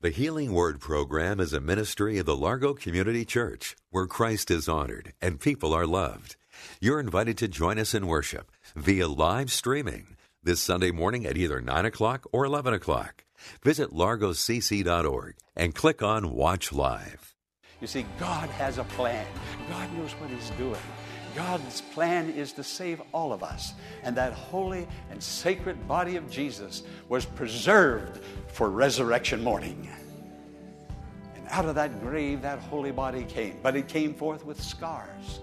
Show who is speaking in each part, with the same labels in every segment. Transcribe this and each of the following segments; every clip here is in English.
Speaker 1: The Healing Word program is a ministry of the Largo Community Church where Christ is honored and people are loved. You're invited to join us in worship via live streaming this Sunday morning at either 9 o'clock or 11 o'clock. Visit largocc.org and click on Watch Live.
Speaker 2: You see, God has a plan. God knows what He's doing. God's plan is to save all of us. And that holy and sacred body of Jesus was preserved for resurrection morning. And out of that grave, that holy body came. But it came forth with scars.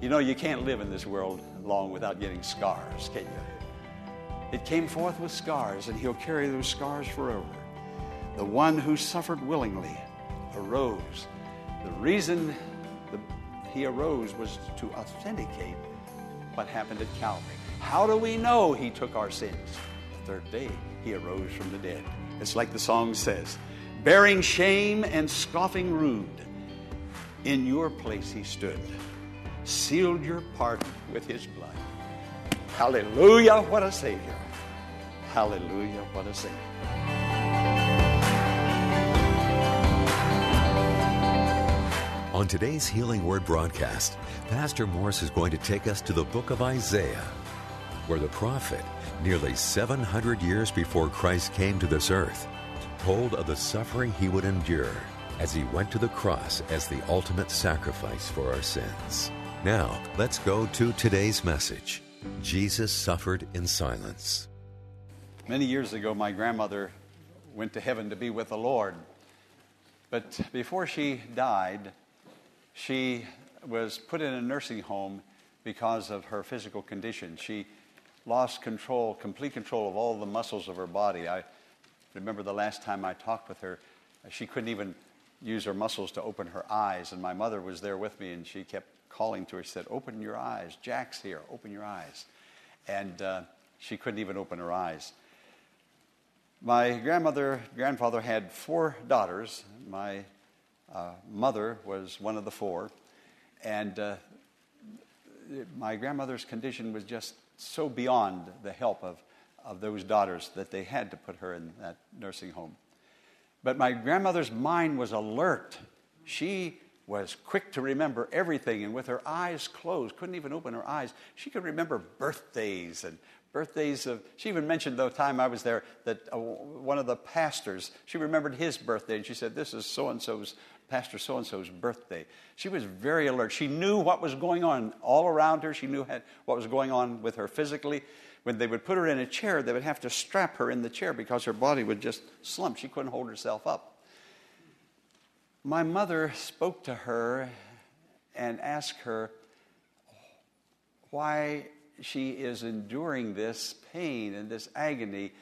Speaker 2: You know, you can't live in this world long without getting scars, can you? It came forth with scars, and He'll carry those scars forever. The one who suffered willingly arose. The reason he arose was to authenticate what happened at Calvary. How do we know he took our sins? The third day, he arose from the dead. It's like the song says bearing shame and scoffing rude, in your place he stood, sealed your pardon with his blood. Hallelujah, what a Savior! Hallelujah, what a Savior.
Speaker 1: On today's Healing Word broadcast, Pastor Morris is going to take us to the book of Isaiah, where the prophet, nearly 700 years before Christ came to this earth, told of the suffering he would endure as he went to the cross as the ultimate sacrifice for our sins. Now, let's go to today's message Jesus suffered in silence.
Speaker 2: Many years ago, my grandmother went to heaven to be with the Lord. But before she died, she was put in a nursing home because of her physical condition. She lost control, complete control of all the muscles of her body. I remember the last time I talked with her, she couldn't even use her muscles to open her eyes. And my mother was there with me, and she kept calling to her. She said, Open your eyes. Jack's here. Open your eyes. And uh, she couldn't even open her eyes. My grandmother, grandfather had four daughters. My uh, mother was one of the four, and uh, my grandmother's condition was just so beyond the help of, of those daughters that they had to put her in that nursing home. But my grandmother's mind was alert. She was quick to remember everything, and with her eyes closed, couldn't even open her eyes. She could remember birthdays and birthdays of. She even mentioned the time I was there that uh, one of the pastors. She remembered his birthday, and she said, "This is so and so's Pastor so and so's birthday." She was very alert. She knew what was going on all around her. She knew what was going on with her physically. When they would put her in a chair, they would have to strap her in the chair because her body would just slump. She couldn't hold herself up my mother spoke to her and asked her why she is enduring this pain and this agony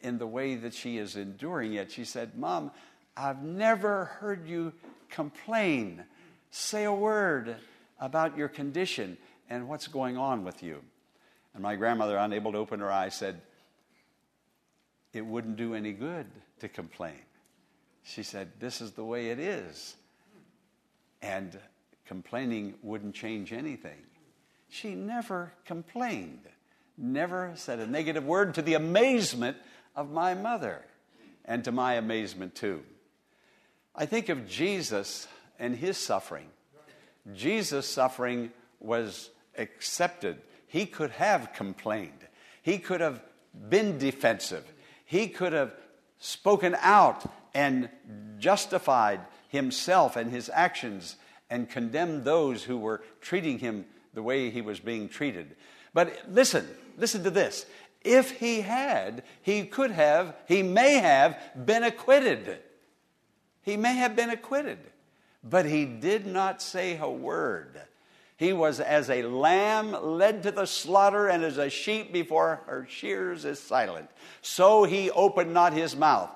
Speaker 2: in the way that she is enduring it. She said, Mom, I've never heard you complain. Say a word about your condition and what's going on with you. And my grandmother, unable to open her eyes, said, It wouldn't do any good to complain. She said, This is the way it is. And complaining wouldn't change anything. She never complained, never said a negative word to the amazement of my mother and to my amazement too. I think of Jesus and his suffering. Jesus' suffering was accepted. He could have complained, he could have been defensive, he could have spoken out and justified himself and his actions and condemned those who were treating him the way he was being treated. But listen, listen to this. If he had, he could have, he may have been acquitted. He may have been acquitted, but he did not say a word. He was as a lamb led to the slaughter, and as a sheep before her shears is silent. So he opened not his mouth.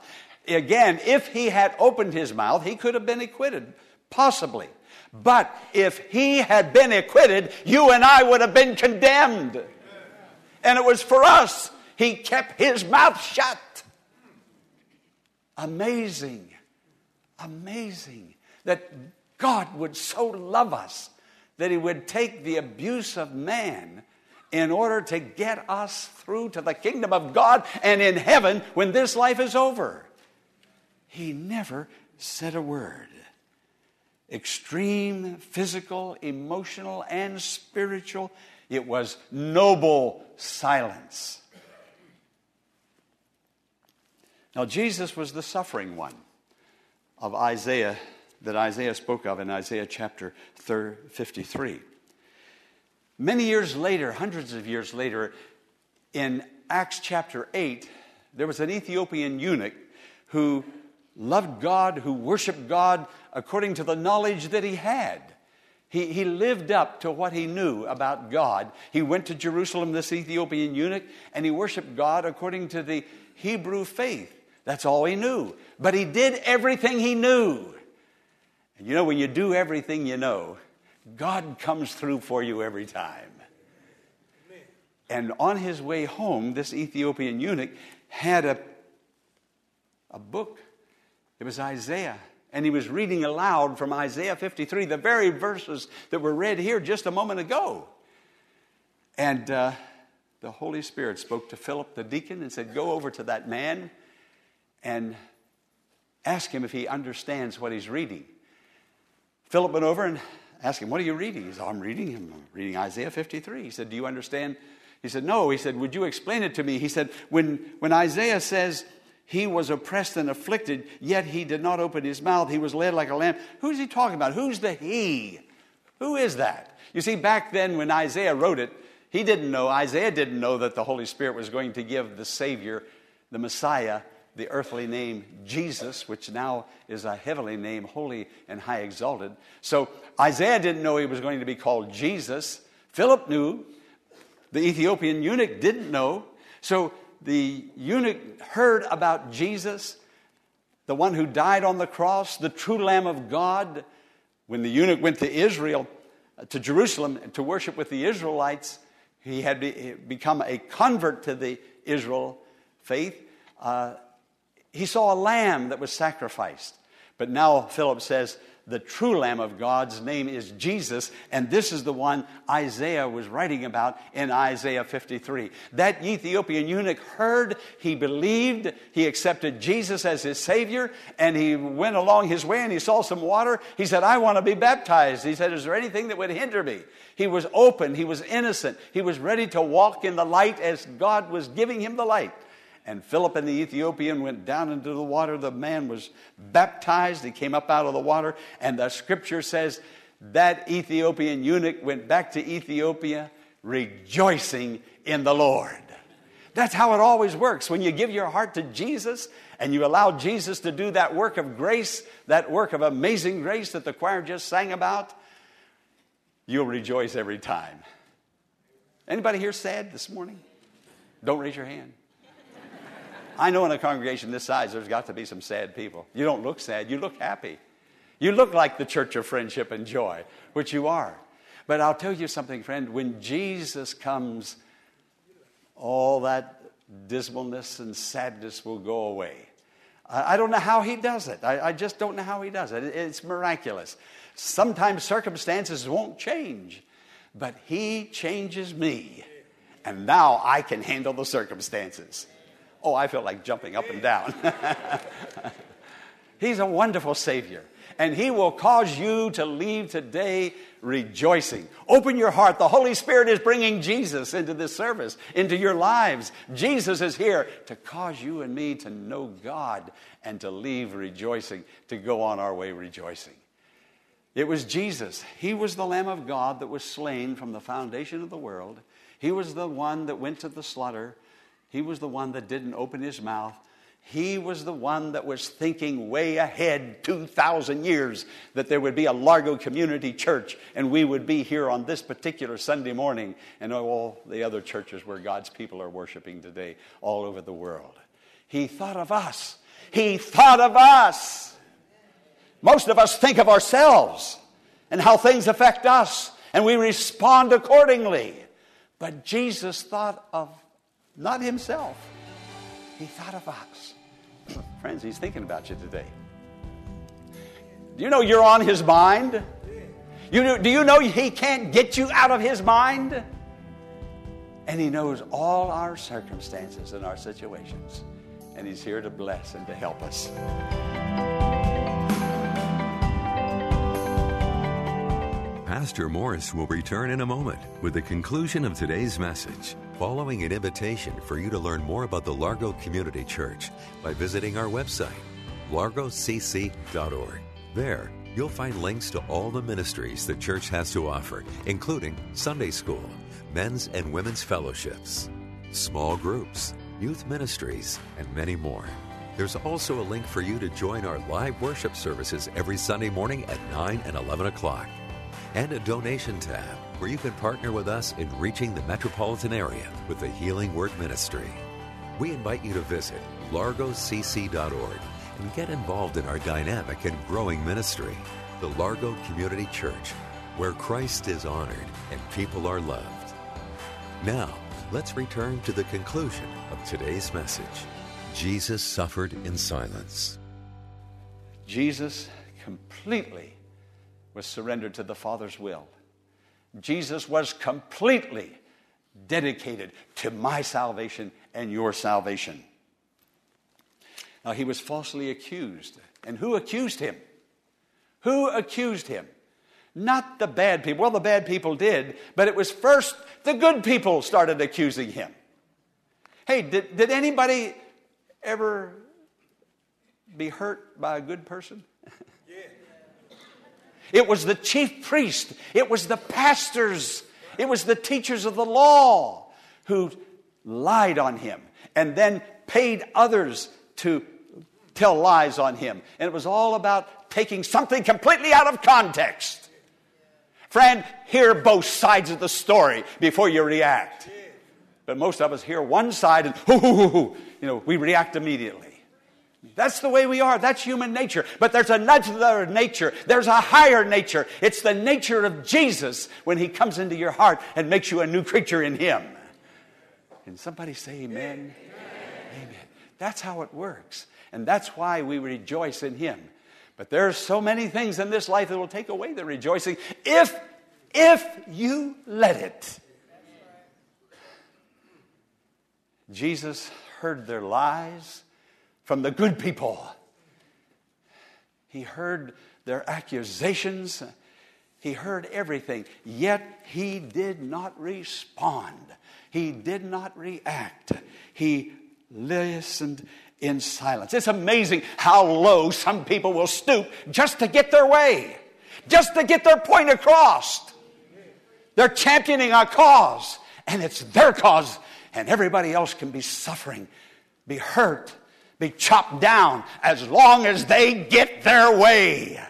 Speaker 2: Again, if he had opened his mouth, he could have been acquitted, possibly. But if he had been acquitted, you and I would have been condemned. And it was for us. He kept his mouth shut. Amazing, amazing that God would so love us that he would take the abuse of man in order to get us through to the kingdom of God and in heaven when this life is over. He never said a word. Extreme physical, emotional, and spiritual. It was noble silence. Now, Jesus was the suffering one of Isaiah that Isaiah spoke of in Isaiah chapter 53. Many years later, hundreds of years later, in Acts chapter 8, there was an Ethiopian eunuch who loved God, who worshiped God according to the knowledge that he had. He, he lived up to what he knew about God. He went to Jerusalem, this Ethiopian eunuch, and he worshiped God according to the Hebrew faith. That's all he knew. But he did everything he knew. And you know, when you do everything you know, God comes through for you every time. And on his way home, this Ethiopian eunuch had a, a book. It was Isaiah. And he was reading aloud from Isaiah 53, the very verses that were read here just a moment ago. And uh, the Holy Spirit spoke to Philip the deacon and said, Go over to that man and ask him if he understands what he's reading. Philip went over and asked him, What are you reading? He said, I'm reading I'm reading Isaiah 53. He said, Do you understand? He said, No. He said, Would you explain it to me? He said, When, when Isaiah says he was oppressed and afflicted, yet he did not open his mouth, he was led like a lamb. Who's he talking about? Who's the he? Who is that? You see, back then when Isaiah wrote it, he didn't know, Isaiah didn't know that the Holy Spirit was going to give the Savior, the Messiah, the earthly name Jesus, which now is a heavenly name, holy and high exalted. So Isaiah didn't know he was going to be called Jesus. Philip knew. The Ethiopian eunuch didn't know. So the eunuch heard about Jesus, the one who died on the cross, the true Lamb of God. When the eunuch went to Israel, uh, to Jerusalem, to worship with the Israelites, he had become a convert to the Israel faith. Uh, he saw a lamb that was sacrificed. But now Philip says, the true Lamb of God's name is Jesus, and this is the one Isaiah was writing about in Isaiah 53. That Ethiopian eunuch heard, he believed, he accepted Jesus as his Savior, and he went along his way and he saw some water. He said, I want to be baptized. He said, Is there anything that would hinder me? He was open, he was innocent, he was ready to walk in the light as God was giving him the light. And Philip and the Ethiopian went down into the water. The man was baptized. He came up out of the water. And the scripture says that Ethiopian eunuch went back to Ethiopia rejoicing in the Lord. That's how it always works. When you give your heart to Jesus and you allow Jesus to do that work of grace, that work of amazing grace that the choir just sang about, you'll rejoice every time. Anybody here sad this morning? Don't raise your hand. I know in a congregation this size, there's got to be some sad people. You don't look sad, you look happy. You look like the church of friendship and joy, which you are. But I'll tell you something, friend, when Jesus comes, all that dismalness and sadness will go away. I don't know how he does it. I, just don't know how he does it. It's miraculous. Sometimes circumstances won't change, but he changes me. And now I can handle the circumstances. Oh, I feel like jumping up and down. He's a wonderful Savior. And He will cause you to leave today rejoicing. Open your heart. The Holy Spirit is bringing Jesus into this service, into your lives. Jesus is here to cause you and me to know God and to leave rejoicing, to go on our way rejoicing. It was Jesus. He was the Lamb of God that was slain from the foundation of the world. He was the one that went to the slaughter he was the one that didn't open his mouth. He was the one that was thinking way ahead 2,000 years that there would be a Largo Community Church and we would be here on this particular Sunday morning and all the other churches where God's people are worshiping today all over the world. He thought of us. He thought of us. Most of us think of ourselves and how things affect us, and we respond accordingly. But Jesus thought of not himself, he thought of us. Friends, he's thinking about you today. Do you know you're on his mind? You know, do you know he can't get you out of his mind? And he knows all our circumstances and our situations. And he's here to bless and to help us.
Speaker 1: Pastor Morris will return in a moment with the conclusion of today's message, following an invitation for you to learn more about the Largo Community Church by visiting our website, largocc.org. There, you'll find links to all the ministries the church has to offer, including Sunday school, men's and women's fellowships, small groups, youth ministries, and many more. There's also a link for you to join our live worship services every Sunday morning at 9 and 11 o'clock, and a donation tab where you can partner with us in reaching the metropolitan area with the Healing Word Ministry. We invite you to visit largocc.org and get involved in our dynamic and growing ministry, the Largo Community Church, where Christ is honored and people are loved. Now, let's return to the conclusion of today's message. Jesus suffered in silence.
Speaker 2: Jesus completely was surrendered to the Father's will. Jesus was completely dedicated to my salvation and your salvation. Now, he was falsely accused. And who accused him? Who accused him? Not the bad people. Well, the bad people did, but it was first the good people started accusing him. Hey, did, did anybody ever be hurt by a good person? It was the chief priest, it was the pastors, it was the teachers of the law who lied on him and then paid others to tell lies on him. And it was all about taking something completely out of context. Friend, hear both sides of the story before you react. But most of us hear one side and, you know, we react immediately. That's the way we are. That's human nature. But there's another nature. There's a higher nature. It's the nature of Jesus when He comes into your heart and makes you a new creature in Him. Can somebody say amen? Amen. amen. That's how it works. And that's why we rejoice in Him. But there's so many things in this life that will take away the rejoicing if, if you let it. Jesus heard their lies from the good people. He heard their accusations. He heard everything, yet he did not respond. He did not react. He listened in silence. It's amazing how low some people will stoop just to get their way, just to get their point across. They're championing a cause, and it's their cause, and everybody else can be suffering, be hurt, be chopped down as long as they get their way.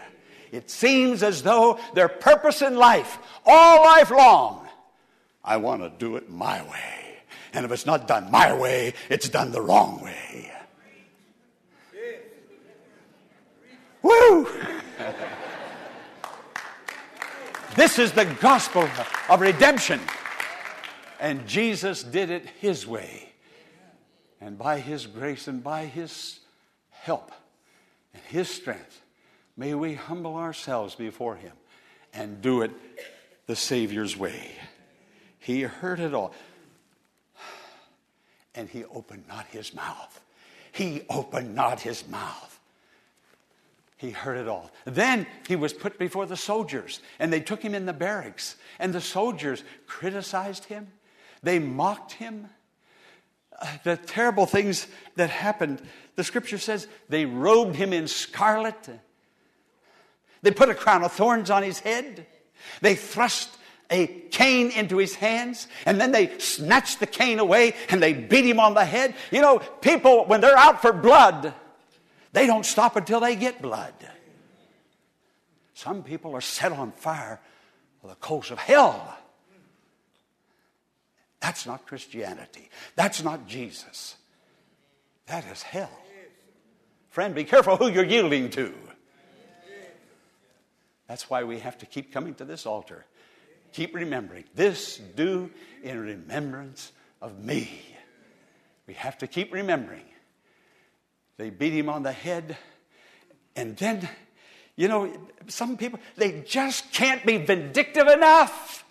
Speaker 2: It seems as though their purpose in life, all life long, I want to do it my way. And if it's not done my way, it's done the wrong way. Woo! this is the gospel of redemption. And Jesus did it his way. And by His grace and by His help and His strength, may we humble ourselves before Him and do it the Savior's way. He heard it all. And He opened not His mouth. He opened not His mouth. He heard it all. Then he was put before the soldiers, and they took him in the barracks. And the soldiers criticized him, they mocked him, the terrible things that happened. The scripture says they robed him in scarlet. They put a crown of thorns on his head. They thrust a cane into his hands and then they snatched the cane away and they beat him on the head. You know, people, when they're out for blood, they don't stop until they get blood. Some people are set on fire with the coals of hell. That's not Christianity. That's not Jesus. That is hell. Friend, be careful who you're yielding to. That's why we have to keep coming to this altar. Keep remembering. This do in remembrance of me. We have to keep remembering. They beat him on the head, and then, you know, some people, they just can't be vindictive enough.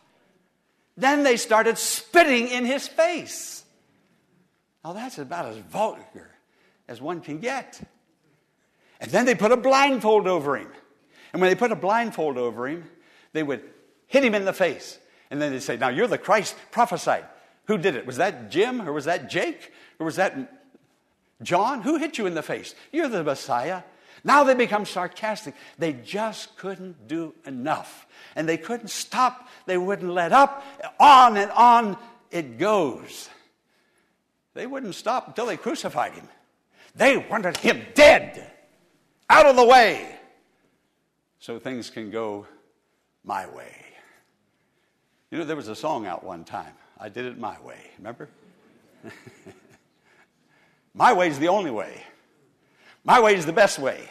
Speaker 2: Then they started spitting in his face. Now, that's about as vulgar as one can get. And then they put a blindfold over him. And when they put a blindfold over him, they would hit him in the face. And then they'd say, Now you're the Christ prophesied. Who did it? Was that Jim or was that Jake or was that John? Who hit you in the face? You're the Messiah. Now they become sarcastic. They just couldn't do enough. And they couldn't stop. They wouldn't let up. On and on it goes. They wouldn't stop until they crucified him. They wanted him dead, out of the way, so things can go my way. You know, there was a song out one time. I did it my way, remember? my way is the only way. My way is the best way.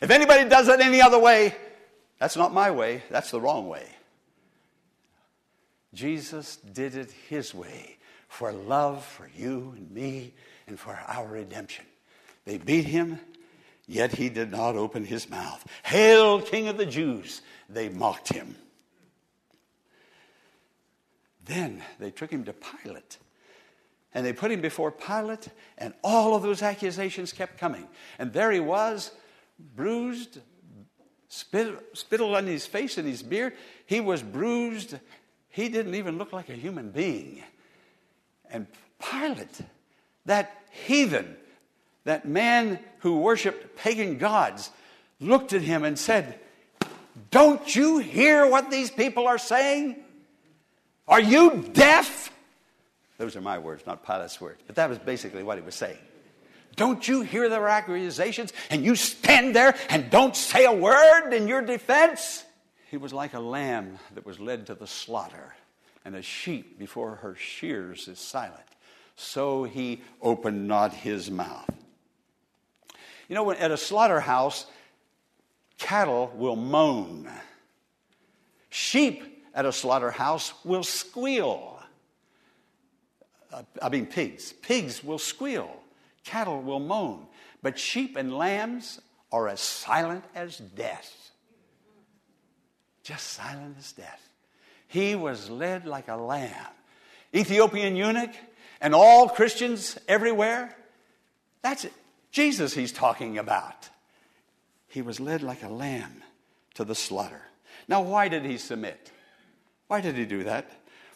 Speaker 2: If anybody does it any other way, that's not my way, that's the wrong way. Jesus did it his way for love for you and me and for our redemption. They beat him, yet he did not open his mouth. Hail, King of the Jews! They mocked him. Then they took him to Pilate. And they put him before Pilate, and all of those accusations kept coming. And there he was, bruised, spit, spittle on his face and his beard. He was bruised. He didn't even look like a human being. And Pilate, that heathen, that man who worshiped pagan gods, looked at him and said, Don't you hear what these people are saying? Are you deaf? Those are my words, not Pilate's words. But that was basically what he was saying. Don't you hear their accusations and you stand there and don't say a word in your defense? He was like a lamb that was led to the slaughter, and a sheep before her shears is silent. So he opened not his mouth. You know, at a slaughterhouse, cattle will moan. Sheep at a slaughterhouse will squeal. Uh, I mean, pigs. Pigs will squeal. Cattle will moan. But sheep and lambs are as silent as death. Just silent as death. He was led like a lamb. Ethiopian eunuch and all Christians everywhere. That's it. Jesus he's talking about. He was led like a lamb to the slaughter. Now, why did he submit? Why did he do that?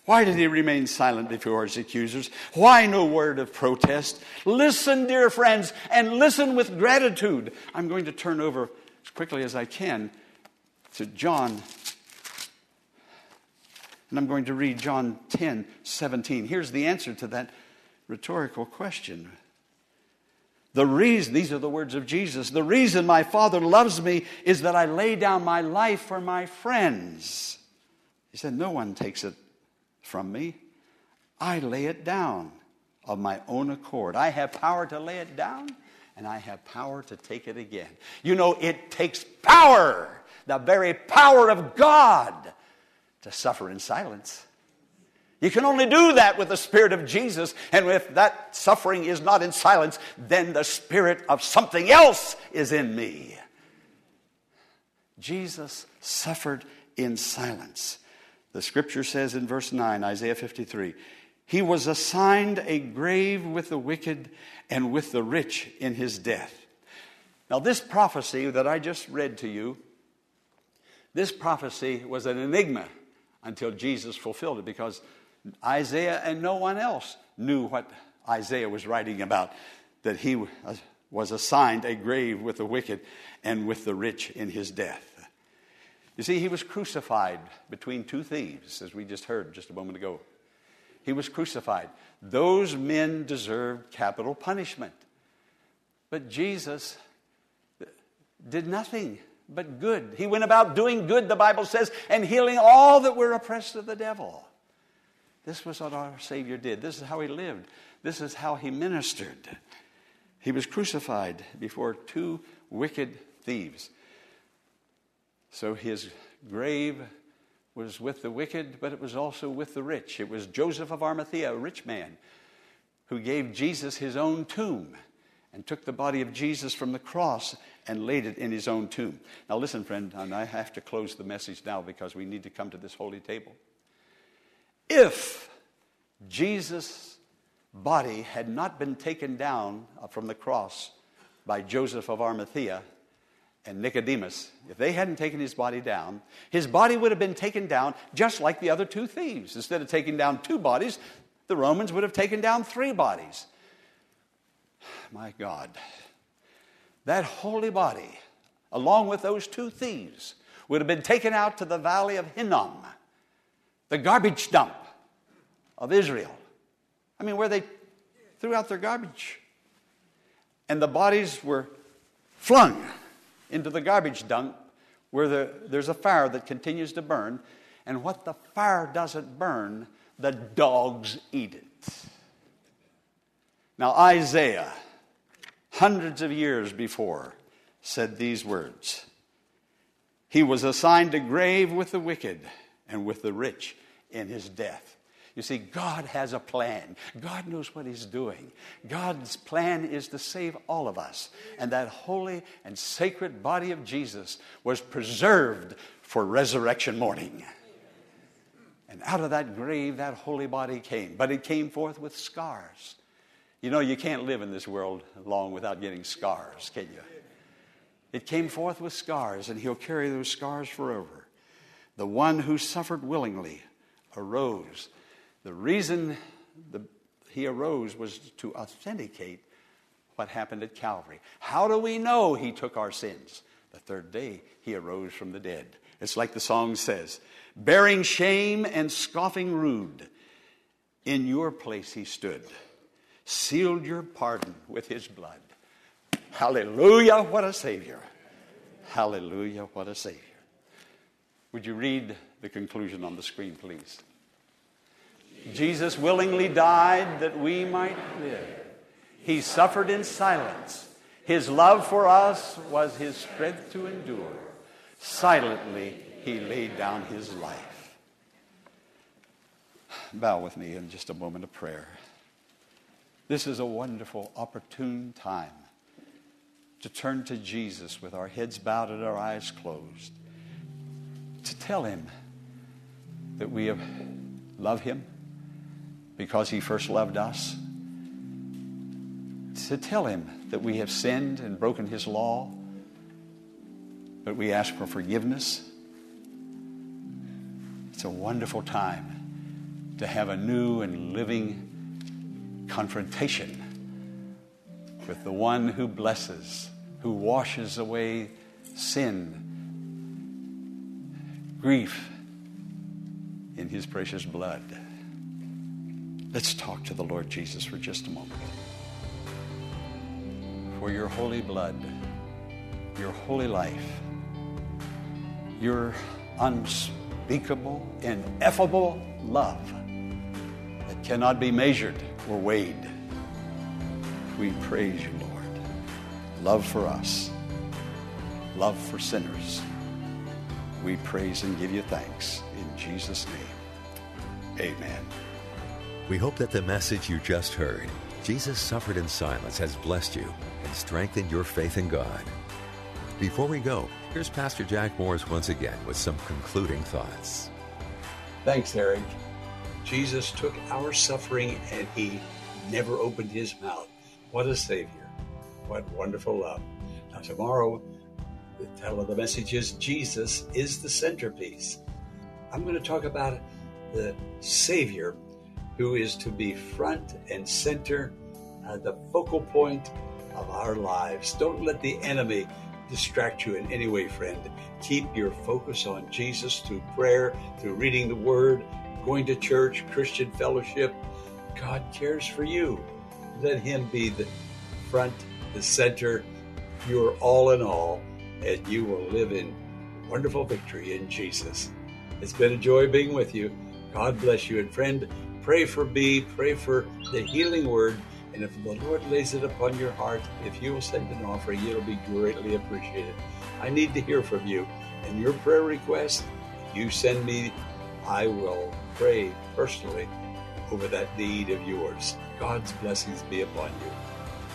Speaker 2: Why did he remain silent before his accusers? Why no word of protest? Listen, dear friends, and listen with gratitude. I'm going to turn over as quickly as I can to John. And I'm going to read John 10 17. Here's the answer to that rhetorical question. The reason, these are the words of Jesus, the reason my Father loves me is that I lay down my life for my friends. He said, No one takes it from me. I lay it down of my own accord. I have power to lay it down, and I have power to take it again. You know, it takes power, the very power of God, to suffer in silence. You can only do that with the Spirit of Jesus, and if that suffering is not in silence, then the Spirit of something else is in me. Jesus suffered in silence. The scripture says in verse 9, Isaiah 53, He was assigned a grave with the wicked and with the rich in his death. Now, this prophecy that I just read to you, this prophecy was an enigma until Jesus fulfilled it because Isaiah and no one else knew what Isaiah was writing about that he was assigned a grave with the wicked and with the rich in his death. You see, he was crucified between two thieves, as we just heard just a moment ago. He was crucified. Those men deserved capital punishment. But Jesus did nothing but good. He went about doing good, the Bible says, and healing all that were oppressed of the devil. This was what our Savior did. This is how he lived. This is how he ministered. He was crucified before two wicked thieves. So his grave was with the wicked, but it was also with the rich. It was Joseph of Arimathea, a rich man, who gave Jesus his own tomb and took the body of Jesus from the cross and laid it in his own tomb. Now, listen, friend, and I have to close the message now because we need to come to this holy table. If Jesus' body had not been taken down uh, from the cross by Joseph of Arimathea and Nicodemus, if they hadn't taken his body down, his body would have been taken down just like the other two thieves. Instead of taking down two bodies, the Romans would have taken down three bodies. My God. That holy body, along with those two thieves, would have been taken out to the valley of Hinnom, the garbage dump of Israel. I mean, where they threw out their garbage. And the bodies were flung into the garbage dump where the, there's a fire that continues to burn. And what the fire doesn't burn, the dogs eat it. Now, Isaiah, hundreds of years before, said these words He was assigned a grave with the wicked and with the rich in his death. You see, God has a plan. God knows what He's doing. God's plan is to save all of us. And that holy and sacred body of Jesus was preserved for resurrection morning. And out of that grave, that holy body came. But it came forth with scars. You know, you can't live in this world long without getting scars, can you? It came forth with scars, and he'll carry those scars forever. The one who suffered willingly arose. The reason the, he arose was to authenticate what happened at Calvary. How do we know he took our sins? The third day he arose from the dead. It's like the song says bearing shame and scoffing rude, in your place he stood sealed your pardon with his blood. Hallelujah, what a Savior! Hallelujah, what a Savior. Would you read the conclusion on the screen, please? Jesus willingly died that we might live. He suffered in silence. His love for us was his strength to endure. Silently, he laid down his life. Bow with me in just a moment of prayer. This is a wonderful, opportune time to turn to Jesus with our heads bowed and our eyes closed, to tell him that we love him because he first loved us, to tell him that we have sinned and broken his law, but we ask for forgiveness. It's a wonderful time to have a new and living confrontation with the one who blesses, who washes away sin, grief in his precious blood. Let's talk to the Lord Jesus for just a moment. For your holy blood, your holy life, your unspeakable, ineffable love that cannot be measured or weighed. We praise you, Lord. Love for us, love for sinners. We praise and give you thanks in Jesus' name. Amen.
Speaker 1: We hope that the message you just heard, Jesus suffered in silence, has blessed you and strengthened your faith in God. Before we go, here's Pastor Jack Morris once again with some concluding thoughts.
Speaker 2: Thanks, Eric. Jesus took our suffering and he never opened his mouth. What a Savior. What wonderful love. Now, tomorrow, the title of the message is Jesus is the centerpiece. I'm going to talk about the Savior who is to be front and center, uh, the focal point of our lives. Don't let the enemy distract you in any way, friend. Keep your focus on Jesus through prayer, through reading the Word, going to church, Christian fellowship. God cares for you. Let Him be the front, the center, your all in all, and you will live in wonderful victory in Jesus. It's been a joy being with you. God bless you. And friend, pray for me, pray for the healing word, and And if the Lord lays it upon your heart, if you will send an offering, it'll be greatly appreciated. I need to hear from you. And your prayer request, you send me, I will pray personally over that need of yours. God's blessings be upon you.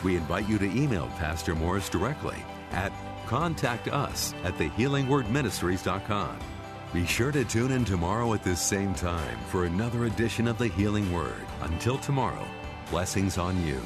Speaker 1: We invite you to email Pastor Morris directly at contact us at thehealingwordministries.com. Be sure to tune in tomorrow at this same time for another edition of the Healing Word. Until tomorrow, blessings on you.